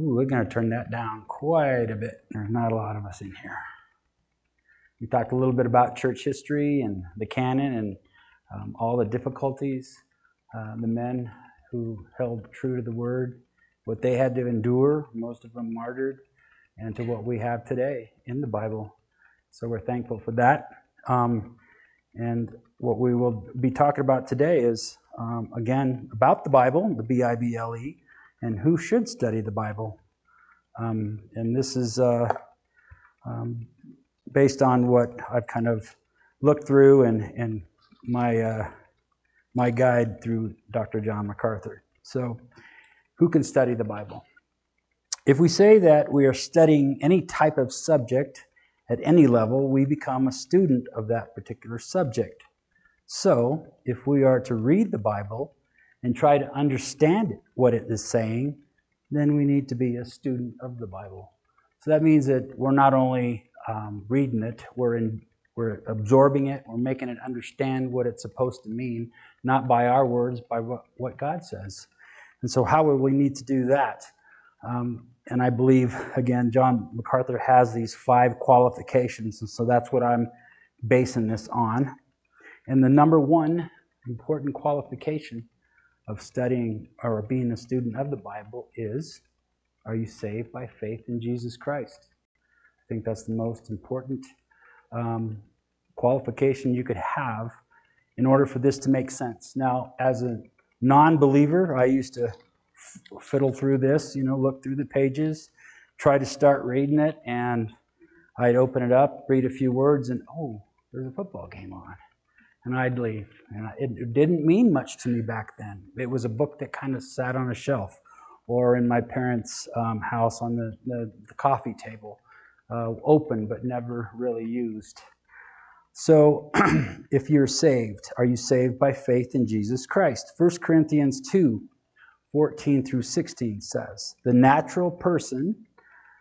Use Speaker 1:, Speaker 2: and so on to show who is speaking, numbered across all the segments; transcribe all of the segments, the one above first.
Speaker 1: Ooh, we're going to turn that down quite a bit. There's not a lot of us in here. We talked a little bit about church history and the canon and um, all the difficulties, uh, the men who held true to the word, what they had to endure, most of them martyred, and to what we have today in the Bible. So we're thankful for that. Um, and what we will be talking about today is, um, again, about the Bible, the B I B L E, and who should study the Bible. Um, and this is uh, um, based on what I've kind of looked through and, and my, uh, my guide through Dr. John MacArthur. So, who can study the Bible? If we say that we are studying any type of subject at any level, we become a student of that particular subject. So, if we are to read the Bible and try to understand it, what it is saying, then we need to be a student of the Bible. So that means that we're not only um, reading it, we're, in, we're absorbing it, we're making it understand what it's supposed to mean, not by our words, by what, what God says. And so, how will we need to do that? Um, and I believe, again, John MacArthur has these five qualifications, and so that's what I'm basing this on. And the number one important qualification of studying or being a student of the Bible is are you saved by faith in Jesus Christ? I think that's the most important um, qualification you could have in order for this to make sense. Now, as a non believer, I used to fiddle through this, you know, look through the pages, try to start reading it, and I'd open it up, read a few words, and oh, there's a football game on and I'd leave. And it didn't mean much to me back then. It was a book that kind of sat on a shelf or in my parents' um, house on the, the, the coffee table, uh, open but never really used. So, if you're saved, are you saved by faith in Jesus Christ? 1 Corinthians 2 14 through 16 says, The natural person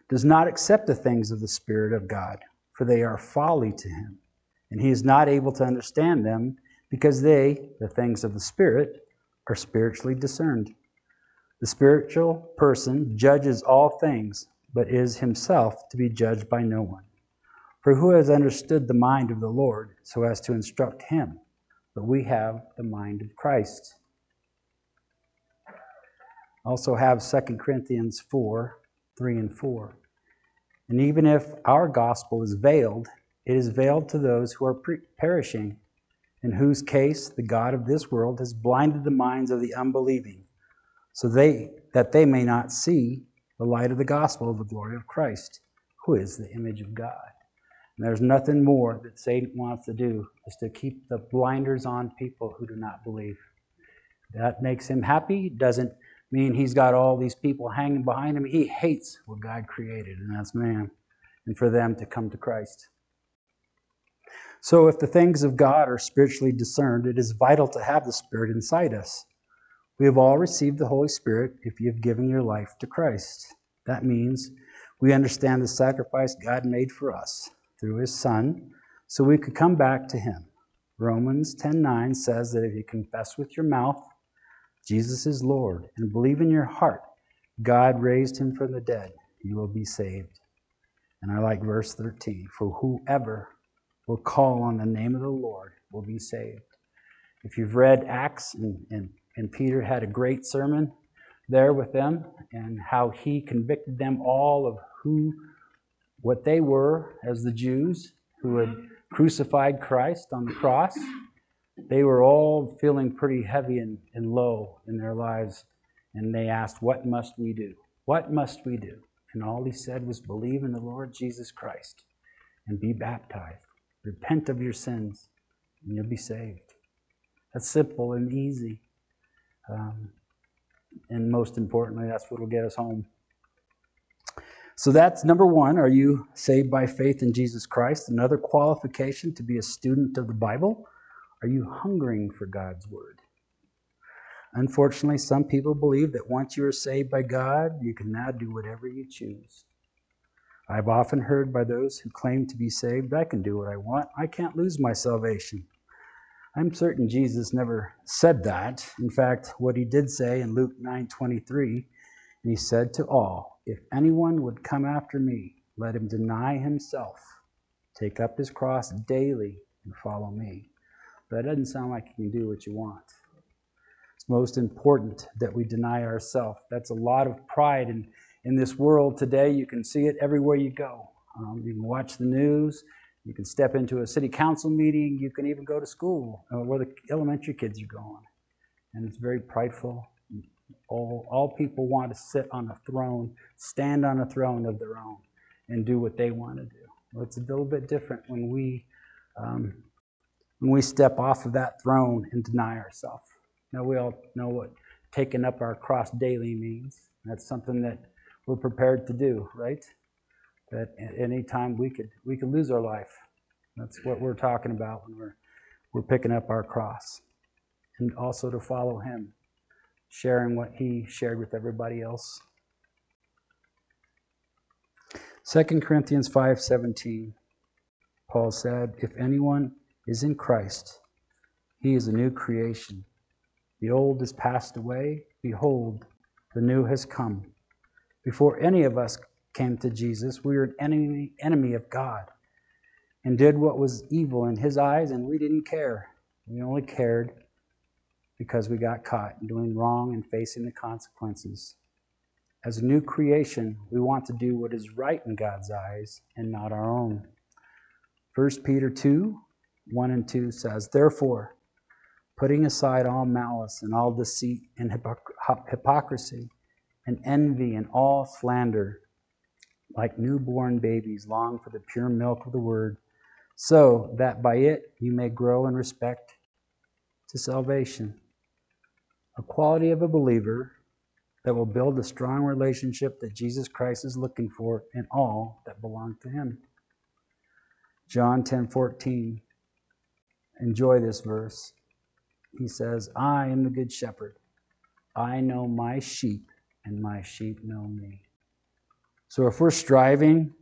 Speaker 1: does not accept the things of the Spirit of God, for they are folly to him and he is not able to understand them because they, the things of the Spirit, are spiritually discerned. The spiritual person judges all things, but is himself to be judged by no one. For who has understood the mind of the Lord so as to instruct him? But we have the mind of Christ. Also have 2 Corinthians 4 3 and 4. And even if our gospel is veiled, it is veiled to those who are perishing, in whose case the God of this world has blinded the minds of the unbelieving, so they that they may not see the light of the gospel of the glory of Christ, who is the image of God. And there's nothing more that Satan wants to do is to keep the blinders on people who do not believe. That makes him happy, doesn't mean he's got all these people hanging behind him. He hates what God created, and that's man, and for them to come to Christ. So, if the things of God are spiritually discerned, it is vital to have the Spirit inside us. We have all received the Holy Spirit if you have given your life to Christ. That means we understand the sacrifice God made for us through his Son so we could come back to him. Romans 10:9 says that if you confess with your mouth Jesus is Lord and believe in your heart God raised him from the dead, you will be saved. And I like verse 13, for whoever will call on the name of the Lord will be saved. If you've read Acts, and, and, and Peter had a great sermon there with them, and how he convicted them all of who, what they were as the Jews who had crucified Christ on the cross. They were all feeling pretty heavy and, and low in their lives, and they asked, What must we do? What must we do? And all he said was, Believe in the Lord Jesus Christ and be baptized. Repent of your sins, and you'll be saved. That's simple and easy. Um, and most importantly, that's what will get us home. So that's number one. Are you saved by faith in Jesus Christ? Another qualification to be a student of the Bible. Are you hungering for God's Word? Unfortunately, some people believe that once you are saved by God, you can now do whatever you choose. I've often heard by those who claim to be saved, I can do what I want. I can't lose my salvation. I'm certain Jesus never said that. In fact, what he did say in Luke 9:23 And he said to all, If anyone would come after me, let him deny himself, take up his cross daily, and follow me. But that doesn't sound like you can do what you want. It's most important that we deny ourselves. That's a lot of pride in, in this world today. You can see it everywhere you go. Um, you can watch the news. You can step into a city council meeting. You can even go to school uh, where the elementary kids are going. And it's very prideful. All, all people want to sit on a throne, stand on a throne of their own, and do what they want to do. Well, it's a little bit different when we um, when we step off of that throne and deny ourselves. Now we all know what taking up our cross daily means. That's something that we're prepared to do, right? That at any time we could we could lose our life. That's what we're talking about when we're we're picking up our cross. And also to follow him sharing what he shared with everybody else. 2 Corinthians 5:17 Paul said, "If anyone is in Christ, he is a new creation. The old has passed away; behold, the new has come." Before any of us came to Jesus, we were an enemy enemy of God and did what was evil in his eyes and we didn't care. We only cared because we got caught doing wrong and facing the consequences. As a new creation, we want to do what is right in God's eyes and not our own. 1 Peter 2 1 and 2 says, Therefore, putting aside all malice and all deceit and hypocrisy and envy and all slander, like newborn babies, long for the pure milk of the word, so that by it you may grow in respect to salvation a quality of a believer that will build a strong relationship that Jesus Christ is looking for in all that belong to him. John 10:14 Enjoy this verse. He says, I am the good shepherd. I know my sheep, and my sheep know me. So if we're striving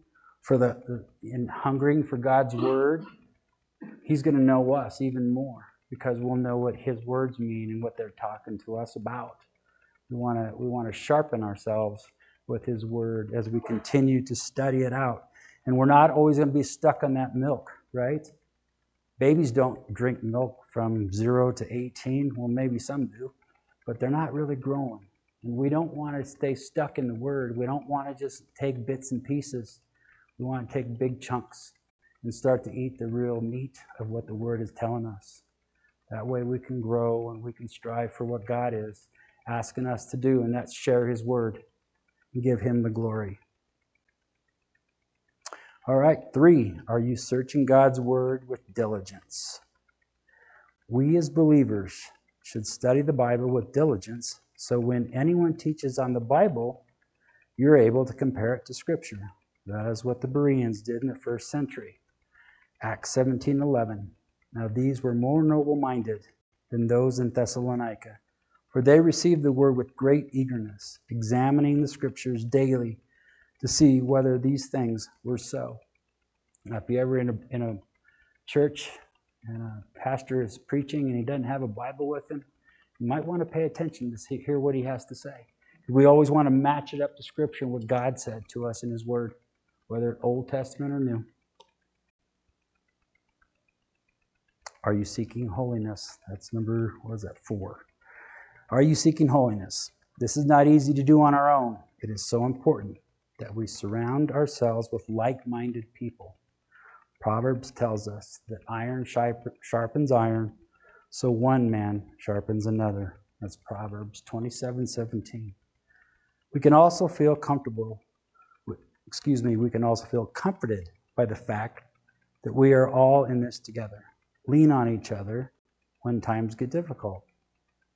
Speaker 1: for the and hungering for God's word, He's going to know us even more because we'll know what his words mean and what they're talking to us about. We want to we want to sharpen ourselves with his word as we continue to study it out. And we're not always going to be stuck on that milk, right? Babies don't drink milk from 0 to 18. Well, maybe some do, but they're not really growing. And we don't want to stay stuck in the word. We don't want to just take bits and pieces. We want to take big chunks and start to eat the real meat of what the word is telling us. That way we can grow and we can strive for what God is asking us to do, and that's share His word and give Him the glory. All right, three, are you searching God's word with diligence? We as believers should study the Bible with diligence so when anyone teaches on the Bible, you're able to compare it to Scripture. That is what the Bereans did in the first century. Acts 17 11. Now these were more noble minded than those in Thessalonica, for they received the word with great eagerness, examining the scriptures daily to see whether these things were so. Now, if you're ever in a, in a church and a pastor is preaching and he doesn't have a Bible with him, you might want to pay attention to see, hear what he has to say. We always want to match it up to Scripture what God said to us in His Word, whether Old Testament or New. Are you seeking holiness? That's number, what is that, four. Are you seeking holiness? This is not easy to do on our own. It is so important that we surround ourselves with like minded people. Proverbs tells us that iron sharpens iron, so one man sharpens another. That's Proverbs 27 17. We can also feel comfortable, excuse me, we can also feel comforted by the fact that we are all in this together. Lean on each other when times get difficult.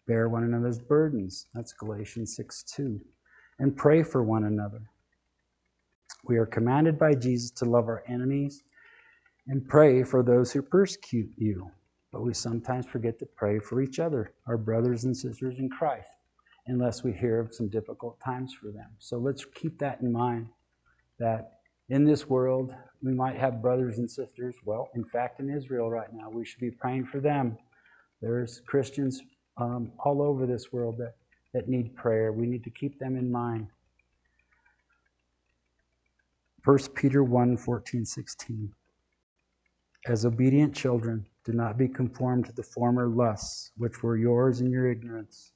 Speaker 1: Bear one another's burdens. That's Galatians 6 2. And pray for one another. We are commanded by Jesus to love our enemies and pray for those who persecute you. But we sometimes forget to pray for each other, our brothers and sisters in Christ, unless we hear of some difficult times for them. So let's keep that in mind that in this world, we might have brothers and sisters. Well, in fact, in Israel right now, we should be praying for them. There's Christians um, all over this world that, that need prayer. We need to keep them in mind 1 Peter 1 14, 16. As obedient children, do not be conformed to the former lusts which were yours in your ignorance.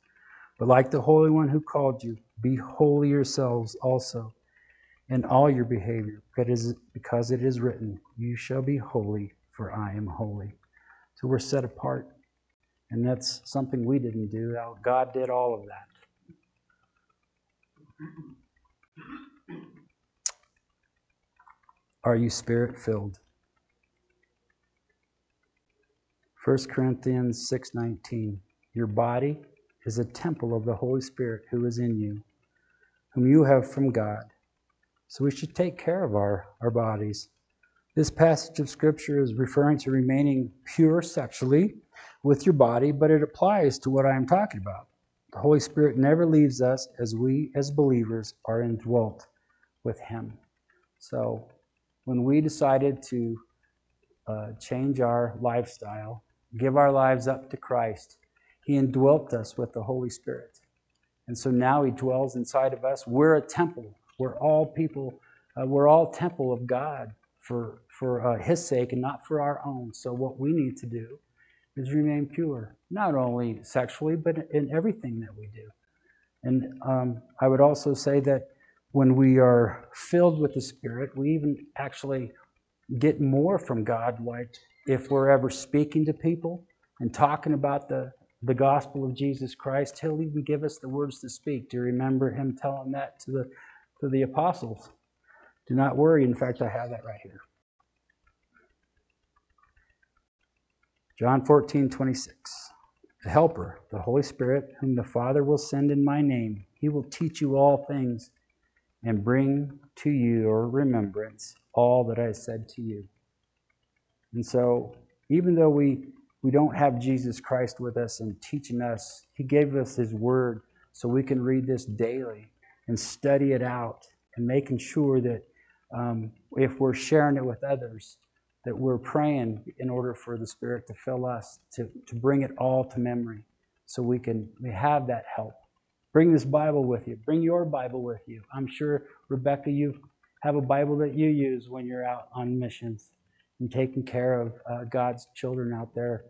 Speaker 1: But like the Holy One who called you, be holy yourselves also in all your behavior, because it is written, You shall be holy, for I am holy. So we're set apart. And that's something we didn't do. God did all of that. Are you spirit filled? 1 Corinthians 6:19 Your body is a temple of the Holy Spirit who is in you, whom you have from God. So we should take care of our, our bodies. This passage of Scripture is referring to remaining pure sexually with your body, but it applies to what I am talking about. The Holy Spirit never leaves us as we, as believers, are indwelt with Him. So when we decided to uh, change our lifestyle, give our lives up to Christ, He indwelt us with the Holy Spirit. And so now He dwells inside of us. We're a temple. We're all people, uh, we're all temple of God for, for uh, His sake and not for our own. So what we need to do is remain pure, not only sexually, but in everything that we do. And um, I would also say that when we are filled with the Spirit, we even actually get more from God, like if we're ever speaking to people and talking about the, the gospel of Jesus Christ, He'll even give us the words to speak. Do you remember Him telling that to the, to the apostles? Do not worry. In fact, I have that right here. John 14, 26. The Helper, the Holy Spirit, whom the Father will send in my name, he will teach you all things and bring to your remembrance all that I said to you. And so, even though we, we don't have Jesus Christ with us and teaching us, He gave us His Word so we can read this daily and study it out and making sure that um, if we're sharing it with others, that we're praying in order for the Spirit to fill us, to, to bring it all to memory so we can we have that help. Bring this Bible with you. Bring your Bible with you. I'm sure, Rebecca, you have a Bible that you use when you're out on missions and taking care of uh, God's children out there,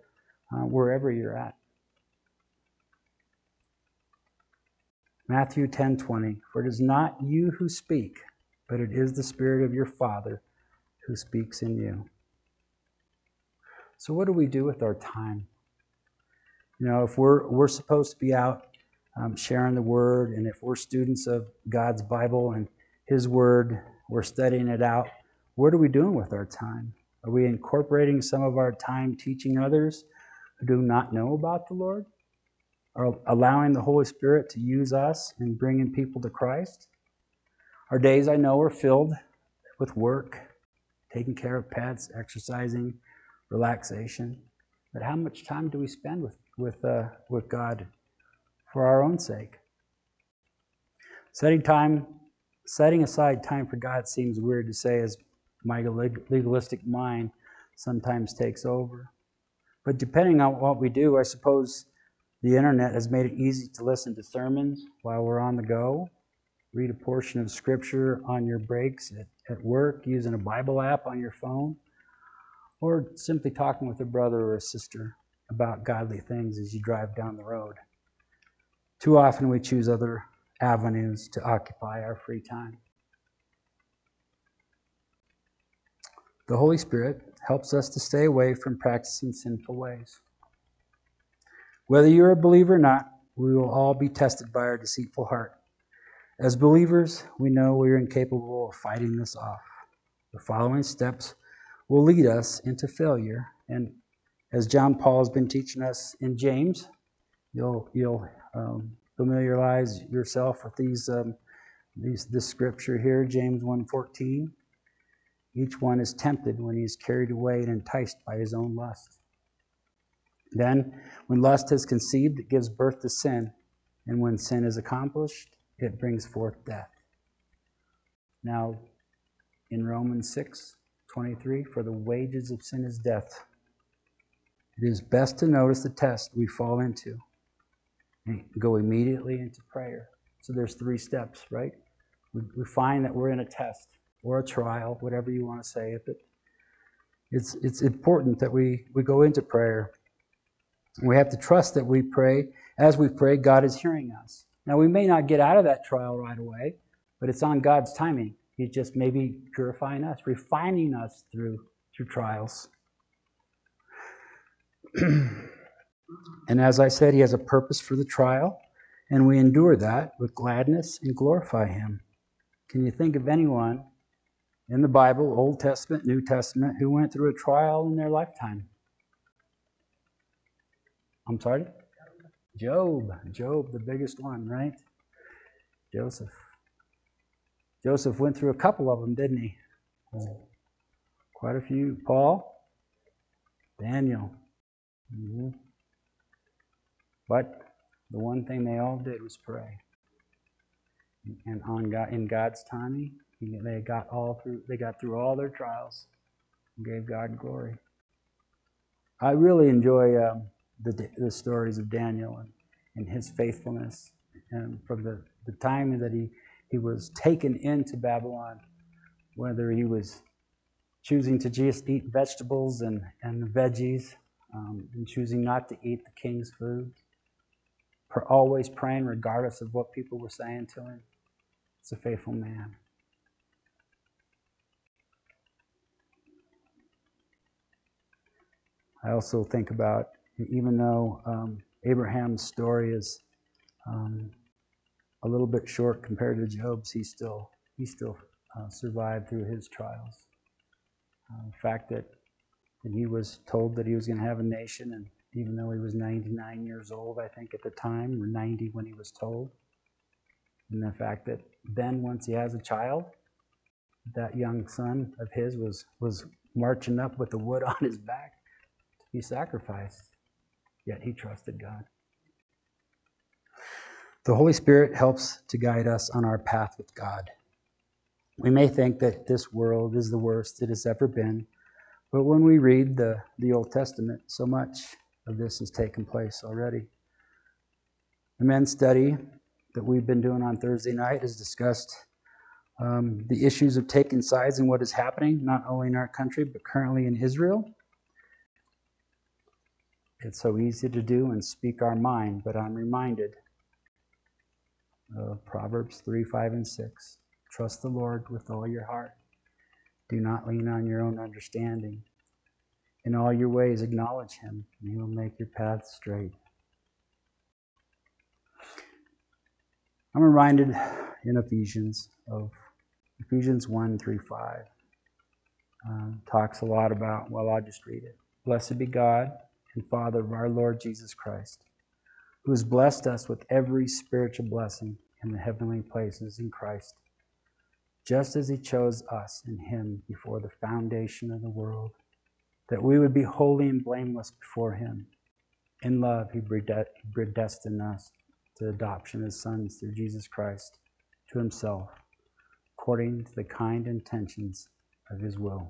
Speaker 1: uh, wherever you're at. Matthew 10:20 For it is not you who speak, but it is the spirit of your Father who speaks in you. So, what do we do with our time? You know, if we're, we're supposed to be out um, sharing the Word, and if we're students of God's Bible and His Word, we're studying it out, what are we doing with our time? Are we incorporating some of our time teaching others who do not know about the Lord? Or allowing the Holy Spirit to use us in bringing people to Christ? Our days, I know, are filled with work, taking care of pets, exercising, relaxation. But how much time do we spend with, with, uh, with God for our own sake? Setting time, setting aside time for God seems weird to say as my legalistic mind sometimes takes over. But depending on what we do, I suppose the internet has made it easy to listen to sermons while we're on the go, read a portion of scripture on your breaks at, at work, using a Bible app on your phone or simply talking with a brother or a sister about godly things as you drive down the road. Too often we choose other avenues to occupy our free time. The Holy Spirit helps us to stay away from practicing sinful ways. Whether you're a believer or not, we will all be tested by our deceitful heart. As believers, we know we are incapable of fighting this off. The following steps will lead us into failure. And as John Paul has been teaching us in James, you'll you'll um, familiarize yourself with these um, these this scripture here, James 1:14. Each one is tempted when he is carried away and enticed by his own lust. Then, when lust has conceived, it gives birth to sin, and when sin is accomplished, it brings forth death. Now, in Romans 6, 23 For the wages of sin is death. It is best to notice the test we fall into and go immediately into prayer. So there's three steps, right? We, we find that we're in a test. Or a trial, whatever you want to say. But it's, it's important that we, we go into prayer. We have to trust that we pray. As we pray, God is hearing us. Now, we may not get out of that trial right away, but it's on God's timing. He's just maybe purifying us, refining us through, through trials. and as I said, He has a purpose for the trial, and we endure that with gladness and glorify Him. Can you think of anyone in the Bible, Old Testament, New Testament, who went through a trial in their lifetime? I'm sorry? Job. Job, the biggest one, right? Joseph. Joseph went through a couple of them, didn't he? Quite a few. Paul, Daniel. Mm-hmm. But the one thing they all did was pray. And on God, in God's timing, they got all through. They got through all their trials, and gave God glory. I really enjoy um, the the stories of Daniel and, and his faithfulness, and from the, the time that he he was taken into Babylon, whether he was choosing to just eat vegetables and, and veggies, um, and choosing not to eat the king's food, always praying regardless of what people were saying to him. It's a faithful man. I also think about, even though um, Abraham's story is um, a little bit short compared to Job's, he still he still uh, survived through his trials. Uh, the fact that, that he was told that he was going to have a nation, and even though he was 99 years old, I think at the time, or 90 when he was told, and the fact that then once he has a child, that young son of his was was marching up with the wood on his back be sacrificed, yet he trusted God. The Holy Spirit helps to guide us on our path with God. We may think that this world is the worst it has ever been, but when we read the, the Old Testament, so much of this has taken place already. The men's study that we've been doing on Thursday night has discussed um, the issues of taking sides in what is happening, not only in our country, but currently in Israel. It's so easy to do and speak our mind, but I'm reminded of Proverbs 3, 5, and 6. Trust the Lord with all your heart. Do not lean on your own understanding. In all your ways, acknowledge Him, and He will make your path straight. I'm reminded in Ephesians of Ephesians 1 3 5. Uh, talks a lot about, well, I'll just read it. Blessed be God and Father of our Lord Jesus Christ who has blessed us with every spiritual blessing in the heavenly places in Christ, just as He chose us in Him before the foundation of the world, that we would be holy and blameless before Him. In love, He predestined us to adoption as sons through Jesus Christ to Himself, according to the kind intentions of His will.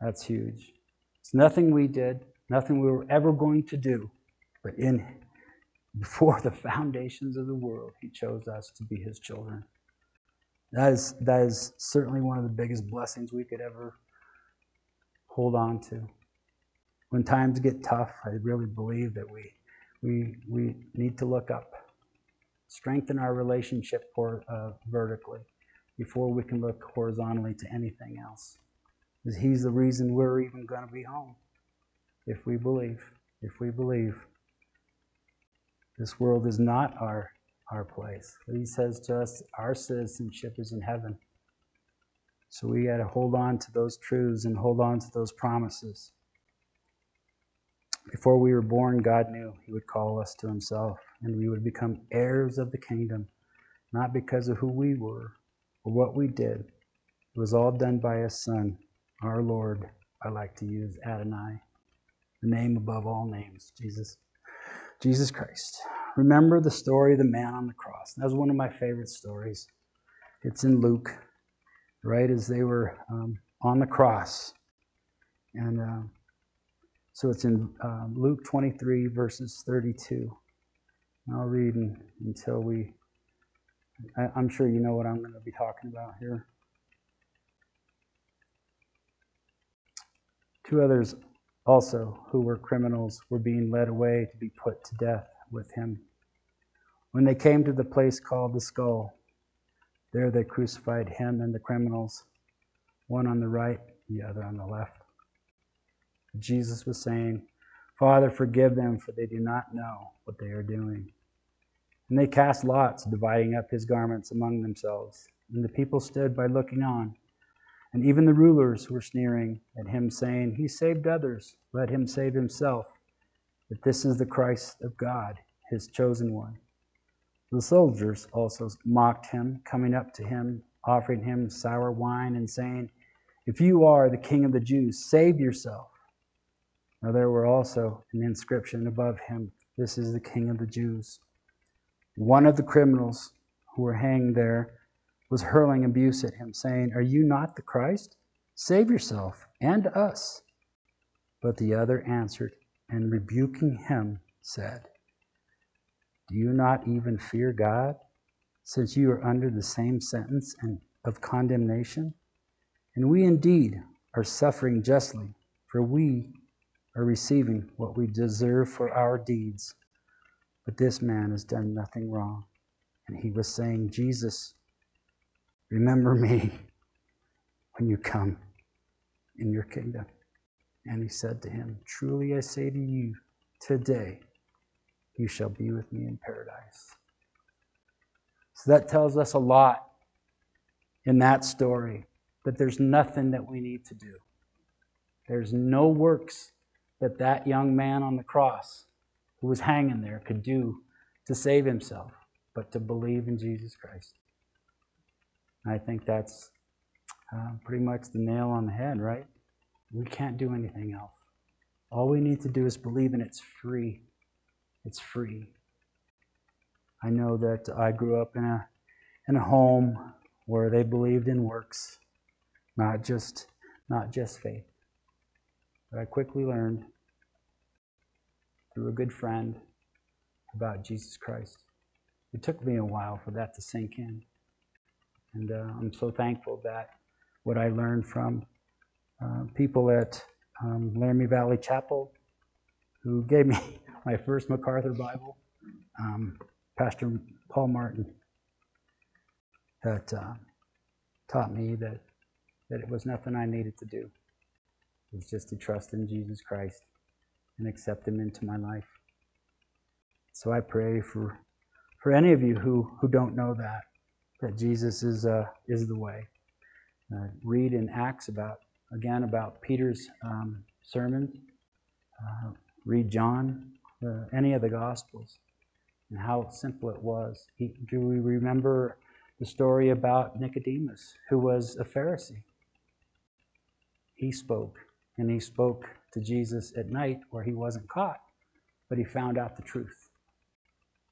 Speaker 1: That's huge. It's nothing we did, nothing we were ever going to do, but in before the foundations of the world, He chose us to be His children. That is, that is certainly one of the biggest blessings we could ever hold on to. When times get tough, I really believe that we, we, we need to look up, strengthen our relationship for, uh, vertically before we can look horizontally to anything else. Because He's the reason we're even going to be home. If we believe, if we believe. This world is not our, our place. But he says to us, our citizenship is in heaven. So we got to hold on to those truths and hold on to those promises. Before we were born, God knew He would call us to Himself and we would become heirs of the kingdom, not because of who we were or what we did. It was all done by His Son, our Lord. I like to use Adonai, the name above all names, Jesus, Jesus Christ. Remember the story of the man on the cross. That was one of my favorite stories. It's in Luke, right as they were um, on the cross, and uh, so it's in uh, Luke 23 verses 32. I'll read until we. I, I'm sure you know what I'm going to be talking about here. Two others also, who were criminals, were being led away to be put to death with him. When they came to the place called the skull, there they crucified him and the criminals, one on the right, the other on the left. Jesus was saying, Father, forgive them, for they do not know what they are doing. And they cast lots, dividing up his garments among themselves. And the people stood by looking on. And even the rulers were sneering at him, saying, He saved others, let him save himself, if this is the Christ of God, his chosen one. The soldiers also mocked him, coming up to him, offering him sour wine, and saying, If you are the king of the Jews, save yourself. Now there were also an inscription above him, This is the king of the Jews. One of the criminals who were hanged there was hurling abuse at him, saying, Are you not the Christ? Save yourself and us. But the other answered, and rebuking him, said, Do you not even fear God, since you are under the same sentence of condemnation? And we indeed are suffering justly, for we are receiving what we deserve for our deeds. But this man has done nothing wrong. And he was saying, Jesus, Remember me when you come in your kingdom. And he said to him, Truly I say to you, today you shall be with me in paradise. So that tells us a lot in that story that there's nothing that we need to do. There's no works that that young man on the cross who was hanging there could do to save himself, but to believe in Jesus Christ. I think that's uh, pretty much the nail on the head, right? We can't do anything else. All we need to do is believe, and it's free. It's free. I know that I grew up in a in a home where they believed in works, not just not just faith. But I quickly learned through a good friend about Jesus Christ. It took me a while for that to sink in. And uh, I'm so thankful that what I learned from uh, people at um, Laramie Valley Chapel, who gave me my first MacArthur Bible, um, Pastor Paul Martin, that uh, taught me that, that it was nothing I needed to do. It was just to trust in Jesus Christ and accept Him into my life. So I pray for, for any of you who, who don't know that, that Jesus is, uh, is the way. Uh, read in Acts about, again, about Peter's um, sermon. Uh, read John, uh, any of the Gospels, and how simple it was. He, do we remember the story about Nicodemus, who was a Pharisee? He spoke, and he spoke to Jesus at night where he wasn't caught, but he found out the truth.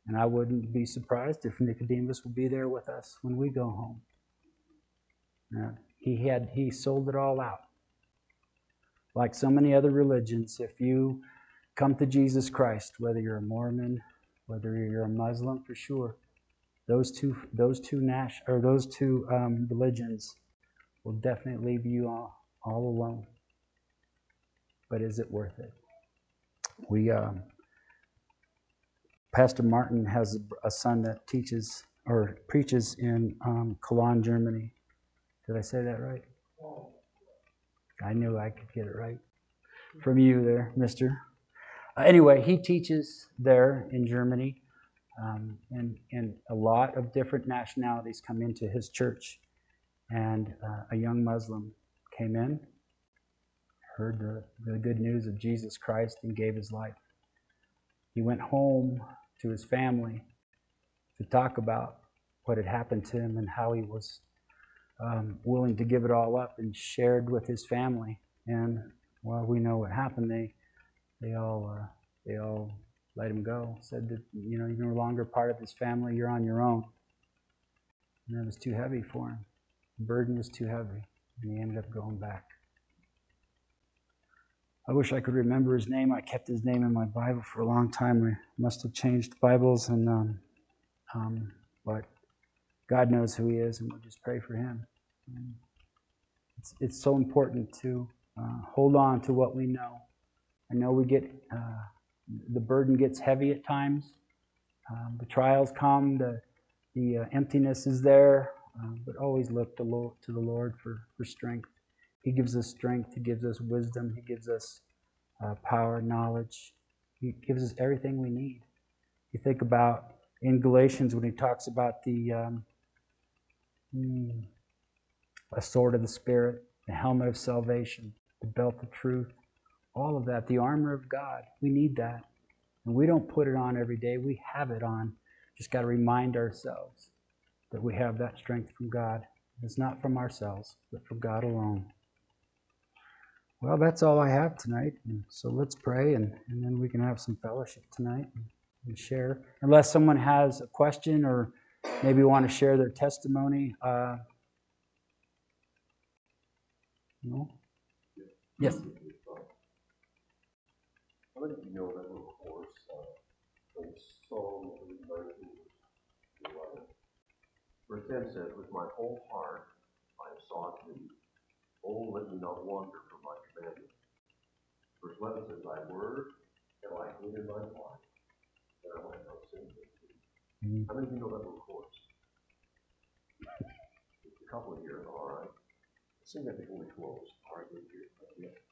Speaker 1: And I wouldn't be surprised if Nicodemus will be there with us when we go home. he had he sold it all out. Like so many other religions, if you come to Jesus Christ, whether you're a Mormon, whether you're a Muslim, for sure, those two those two Nash or those two um, religions will definitely leave you all, all alone. But is it worth it? We um, Pastor Martin has a son that teaches or preaches in um, Cologne, Germany. Did I say that right? I knew I could get it right from you there, mister. Uh, anyway, he teaches there in Germany, um, and, and a lot of different nationalities come into his church. And uh, a young Muslim came in, heard the, the good news of Jesus Christ, and gave his life. He went home to his family to talk about what had happened to him and how he was um, willing to give it all up and shared with his family. And well, we know what happened. They they all uh, they all let him go. Said that you know you're no longer part of his family. You're on your own. And that was too heavy for him. The burden was too heavy, and he ended up going back. I wish I could remember his name. I kept his name in my Bible for a long time. I must have changed Bibles, and um, um, but God knows who he is, and we'll just pray for him. It's, it's so important to uh, hold on to what we know. I know we get uh, the burden gets heavy at times. Um, the trials come, the the uh, emptiness is there, uh, but always look to, Lord, to the Lord for, for strength. He gives us strength. He gives us wisdom. He gives us uh, power, knowledge. He gives us everything we need. You think about in Galatians when he talks about the um, mm, a sword of the Spirit, the helmet of salvation, the belt of truth, all of that, the armor of God. We need that. And we don't put it on every day, we have it on. Just got to remind ourselves that we have that strength from God. It's not from ourselves, but from God alone. Well, that's all I have tonight. And so let's pray, and, and then we can have some fellowship tonight and, and share. Unless someone has a question or maybe want to share their testimony. Uh, no? Yes.
Speaker 2: How many of you know that little chorus uh, from Psalm 19, 11? Verse 10 says, With my whole heart I sought thee. Oh, let me not wander commandments. Verse 11 says, Thy word have I hid in my heart, that I might not sin against thee.
Speaker 1: Mhm.
Speaker 2: How many of you know that little chorus? A couple of you, all right. Sing that before we close. All right, good, good. Yeah.